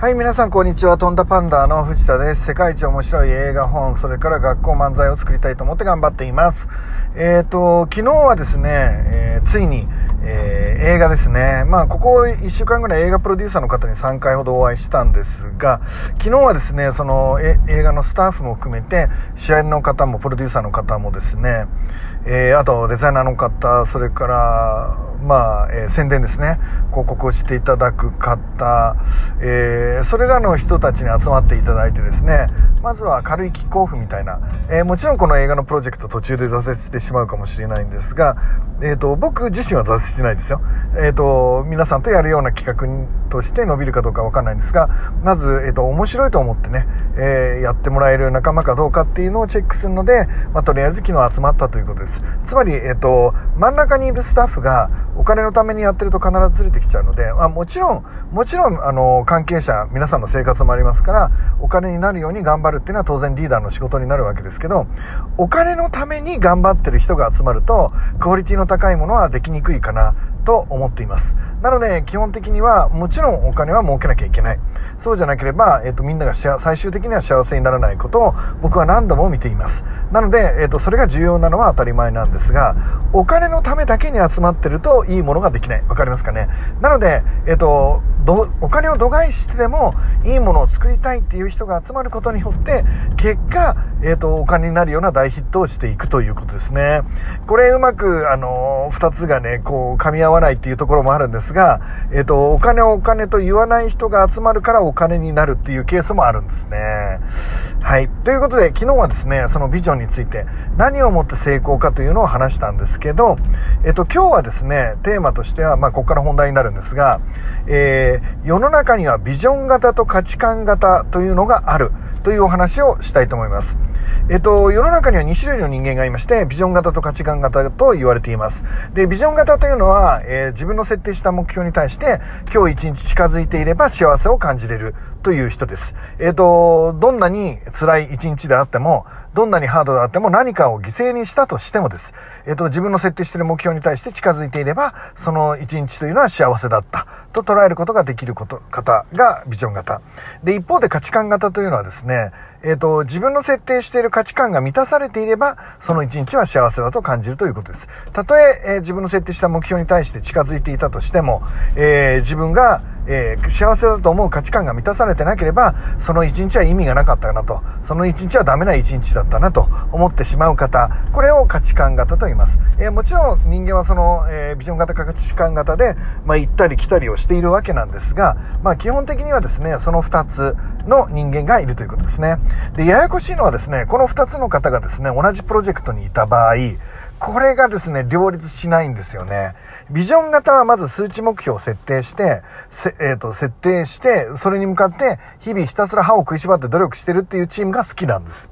はい、皆さんこんにちは。とんだパンダの藤田です。世界一面白い映画本、それから学校漫才を作りたいと思って頑張っています。えっ、ー、と、昨日はですね、えー、ついに、えー、映画ですね。まあ、ここ1週間ぐらい映画プロデューサーの方に3回ほどお会いしたんですが、昨日はですね、その映画のスタッフも含めて、主演の方もプロデューサーの方もですね、えー、あとデザイナーの方、それから、まあ、えー、宣伝ですね。広告をしていただく方、えー、それらの人たちに集まっていただいてですね、まずは軽いキックオフみたいな、えー、もちろんこの映画のプロジェクト途中で挫折してしまうかもしれないんですが、えっ、ー、と、僕自身は挫折しないですよ。えっ、と、皆さんとやるような企画として伸びるかどうかわかんないんですが、まず、えっ、と、面白いと思ってね、えやってもらえる仲間かどうかっていうのをチェックするので、まあ、とりあえず昨日集まったということです。つまり、えっ、と、真ん中にいるスタッフがお金のためにやってると必ずずれてきちゃうので、まあ、もちろん、もちろん、あの、関係者、皆さんの生活もありますから、お金になるように頑張るっていうのは当然リーダーの仕事になるわけですけど、お金のために頑張ってる人が集まると、クオリティの高いものはできにくいかなと思っています。なので、基本的には、もちろんお金は儲けなきゃいけない。そうじゃなければ、えっ、と、みんなが最終的には幸せにならないことを僕は何度も見ています。なので、えっ、と、それが重要なのは当たり前前なんですが、お金のためだけに集まってるといいものができない。わかりますかね？なので、えっ、と、お金を度外視してでもいいものを作りたいっていう人が集まることによって結果、えーと、お金になるような大ヒットをしていくということですね。これうまく、あの、2つがねこう噛み合わないっていうところもあるんですが、えーと、お金をお金と言わない人が集まるからお金になるっていうケースもあるんですね。はい。ということで昨日はですねそのビジョンについて何をもって成功かというのを話したんですけど、えっ、と、今日はですねテーマとしては、まあ、ここから本題になるんですが、えー世の中にはビジョン型と価値観型というのがあるというお話をしたいと思います。えっと、世の中には2種類の人間がいまして、ビジョン型と価値観型と言われています。で、ビジョン型というのは、えー、自分の設定した目標に対して、今日一日近づいていれば幸せを感じれるという人です。えっ、と、どんなに辛い一日であっても、どんなにハードであっても何かを犠牲にしたとしてもです。えっ、と、自分の設定している目標に対して近づいていれば、その一日というのは幸せだったと捉えることができること方がビジョン型。で、一方で価値観型というのはですね、えっ、ー、と、自分の設定している価値観が満たされていれば、その一日は幸せだと感じるということです。たとええー、自分の設定した目標に対して近づいていたとしても、えー、自分が、え幸せだと思う価値観が満たされてなければ、その一日は意味がなかったなと、その一日はダメな一日だったなと思ってしまう方、これを価値観型と言います。えもちろん人間はその、えビジョン型価値観型で、まあ、行ったり来たりをしているわけなんですが、まあ、基本的にはですね、その2つの人間がいるということですね。で、ややこしいのはですね、この2つの方がですね、同じプロジェクトにいた場合、これがですね、両立しないんですよね。ビジョン型はまず数値目標を設定して、えっ、ー、と、設定して、それに向かって日々ひたすら歯を食いしばって努力してるっていうチームが好きなんです。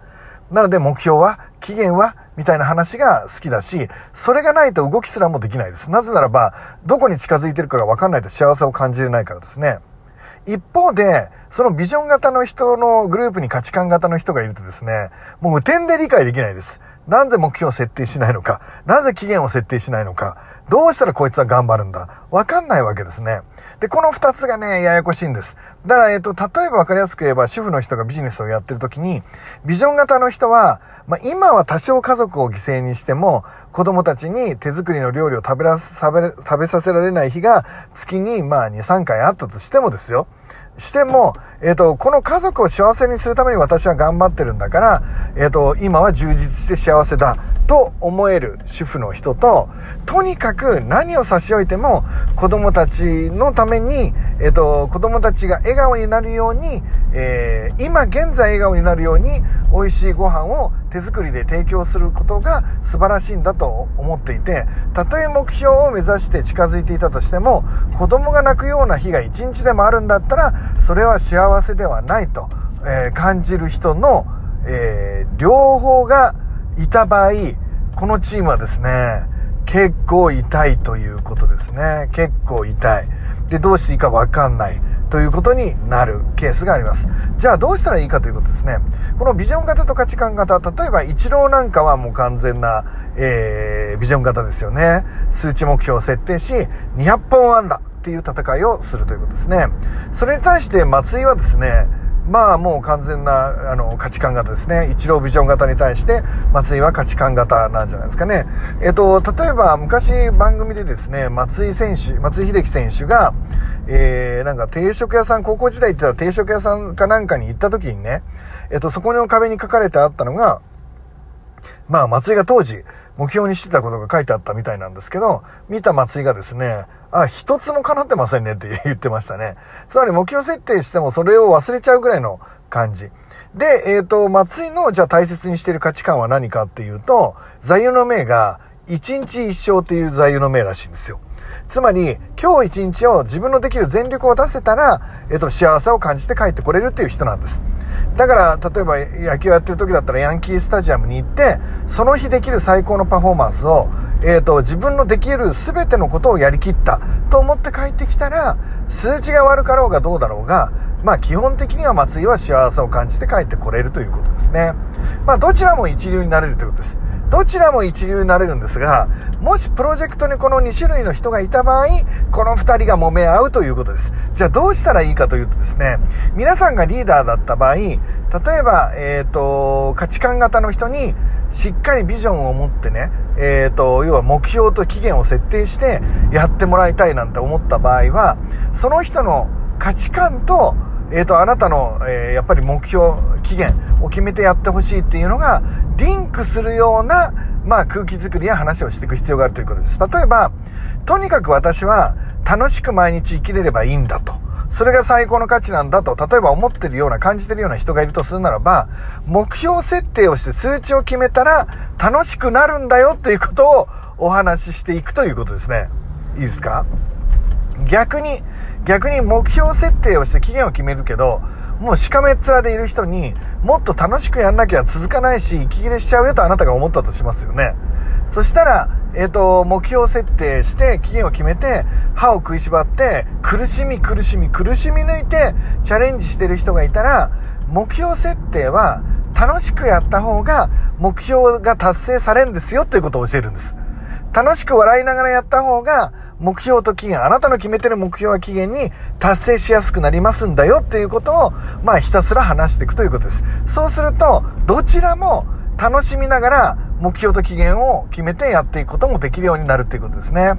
なので目標は、期限は、みたいな話が好きだし、それがないと動きすらもできないです。なぜならば、どこに近づいてるかがわかんないと幸せを感じれないからですね。一方で、そのビジョン型の人のグループに価値観型の人がいるとですね、もう無点で理解できないです。なぜ目標を設定しないのか、なぜ期限を設定しないのか、どうしたらこいつは頑張るんだ、わかんないわけですね。で、この二つがね、ややこしいんです。だから、えっと、例えばわかりやすく言えば、主婦の人がビジネスをやってる時に、ビジョン型の人は、まあ、今は多少家族を犠牲にしても、子供たちに手作りの料理を食べら、食べさせられない日が月に、まあ、2、3回あったとしてもですよ。しても、えっ、ー、と、この家族を幸せにするために私は頑張ってるんだから、えっ、ー、と、今は充実して幸せだ。と思える主婦の人と、とにかく何を差し置いても子供たちのために、えっ、と、子供たちが笑顔になるように、え今現在笑顔になるように美味しいご飯を手作りで提供することが素晴らしいんだと思っていて、たとえ目標を目指して近づいていたとしても、子供が泣くような日が一日でもあるんだったら、それは幸せではないと、えー、感じる人の、えー、両方がいた場合、このチームはですね、結構痛いということですね。結構痛い。で、どうしていいかわかんない。ということになるケースがあります。じゃあどうしたらいいかということですね。このビジョン型と価値観型、例えばイチローなんかはもう完全な、えー、ビジョン型ですよね。数値目標を設定し、200本安打。っていう戦いをするということですね。それに対して松井はですね、まあもう完全なあの価値観型ですね。一郎ビジョン型に対して松井は価値観型なんじゃないですかね。えっと、例えば昔番組でですね、松井選手、松井秀喜選手が、えー、なんか定食屋さん、高校時代行ってた定食屋さんかなんかに行った時にね、えっと、そこの壁に書かれてあったのが、まあ松井が当時目標にしてたことが書いてあったみたいなんですけど、見た松井がですね、あ、一つも叶ってませんねって 言ってましたね。つまり目標設定してもそれを忘れちゃうぐらいの感じ。で、えっ、ー、と、松井のじゃあ大切にしてる価値観は何かっていうと、座右の銘が、一日一生っていう座右の銘らしいんですよ。つまり、今日一日を自分のできる全力を出せたら、えっ、と、幸せを感じて帰ってこれるっていう人なんです。だから、例えば野球やってる時だったらヤンキースタジアムに行って、その日できる最高のパフォーマンスを、えっ、と、自分のできる全てのことをやりきったと思って帰ってきたら、数値が悪かろうがどうだろうが、まあ基本的には松井は幸せを感じて帰ってこれるということですね。まあどちらも一流になれるということです。どちらも一流になれるんですが、もしプロジェクトにこの2種類の人がいた場合、この2人が揉め合うということです。じゃあどうしたらいいかというとですね、皆さんがリーダーだった場合、例えば、えっ、ー、と、価値観型の人に、しっかりビジョンを持ってね、えっ、ー、と、要は目標と期限を設定してやってもらいたいなんて思った場合は、その人の価値観と、えっ、ー、と、あなたの、えー、やっぱり目標、期限を決めてやってほしいっていうのが、リンクするような、まあ、空気づくりや話をしていく必要があるということです。例えば、とにかく私は楽しく毎日生きれればいいんだと。それが最高の価値なんだと、例えば思ってるような、感じてるような人がいるとするならば、目標設定をして数値を決めたら楽しくなるんだよっていうことをお話ししていくということですね。いいですか？逆に、逆に目標設定をして期限を決めるけど、もうしかめっ面でいる人にもっと楽しくやんなきゃ続かないし息切れしちゃうよとあなたが思ったとしますよね。そしたら、えっ、ー、と目標設定して期限を決めて歯を食いしばって苦しみ苦しみ苦しみ抜いてチャレンジしてる人がいたら目標設定は楽しくやった方が目標が達成されるんですよっていうことを教えるんです。楽しく笑いながらやった方が目標と期限、あなたの決めてる目標は期限に達成しやすくなりますんだよっていうことを、まあひたすら話していくということです。そうすると、どちらも楽しみながら目標と期限を決めてやっていくこともできるようになるっていうことですね。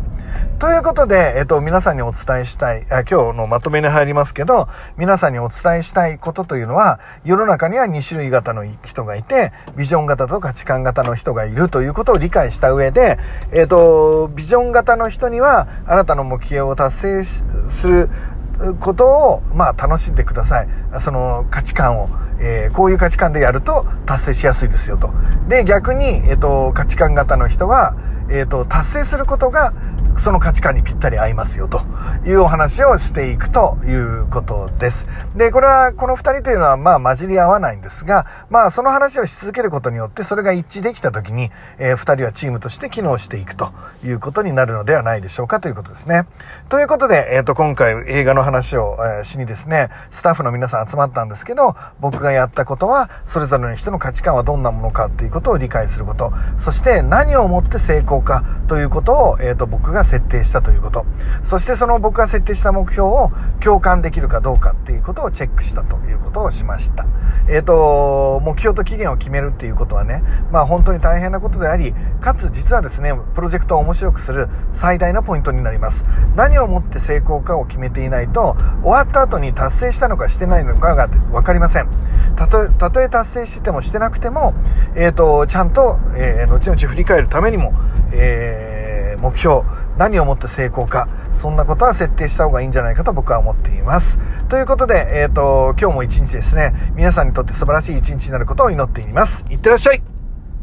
ということで、えっと、皆さんにお伝えしたい、今日のまとめに入りますけど、皆さんにお伝えしたいことというのは、世の中には2種類型の人がいて、ビジョン型と価値観型の人がいるということを理解した上で、えっと、ビジョン型の人には、あなたの目標を達成することを、まあ、楽しんでください。その価値観を。えー、こういう価値観でやると達成しやすいですよと。で、逆に、えっ、ー、と、価値観型の人は、えっ、ー、と、達成することがその価値観にぴったり合いますよというお話をしていくということです。で、これはこの2人というのはまあ混じり合わないんですが、まあその話をし続けることによってそれが一致できた時に、えー、2人はチームとして機能していくということになるのではないでしょうかということですね。ということで、えっ、ー、と今回映画の話を、え、しにですね、スタッフの皆さん集まったんですけど、僕がやったことはそれぞれの人の価値観はどんなものかっていうことを理解すること、そして何をもって成功かということを、えっ、と僕が設定したということ。そしてその僕が設定した目標を共感できるかどうかっていうことをチェックしたということをしました。えっ、ー、と目標と期限を決めるっていうことはねまあ本当に大変なことでありかつ実はですねプロジェクトを面白くする最大のポイントになります。何をもって成功かを決めていないと終わった後に達成したのかしてないのかが分かりません。たとえ達成しててもしてなくても、えーと、とちゃんと、えー、後々振り返るためにも、えー、目標何をもって成功か、そんなことは設定した方がいいんじゃないかと僕は思っています。ということで、えっ、ー、と、今日も一日ですね、皆さんにとって素晴らしい一日になることを祈っています。いってらっしゃい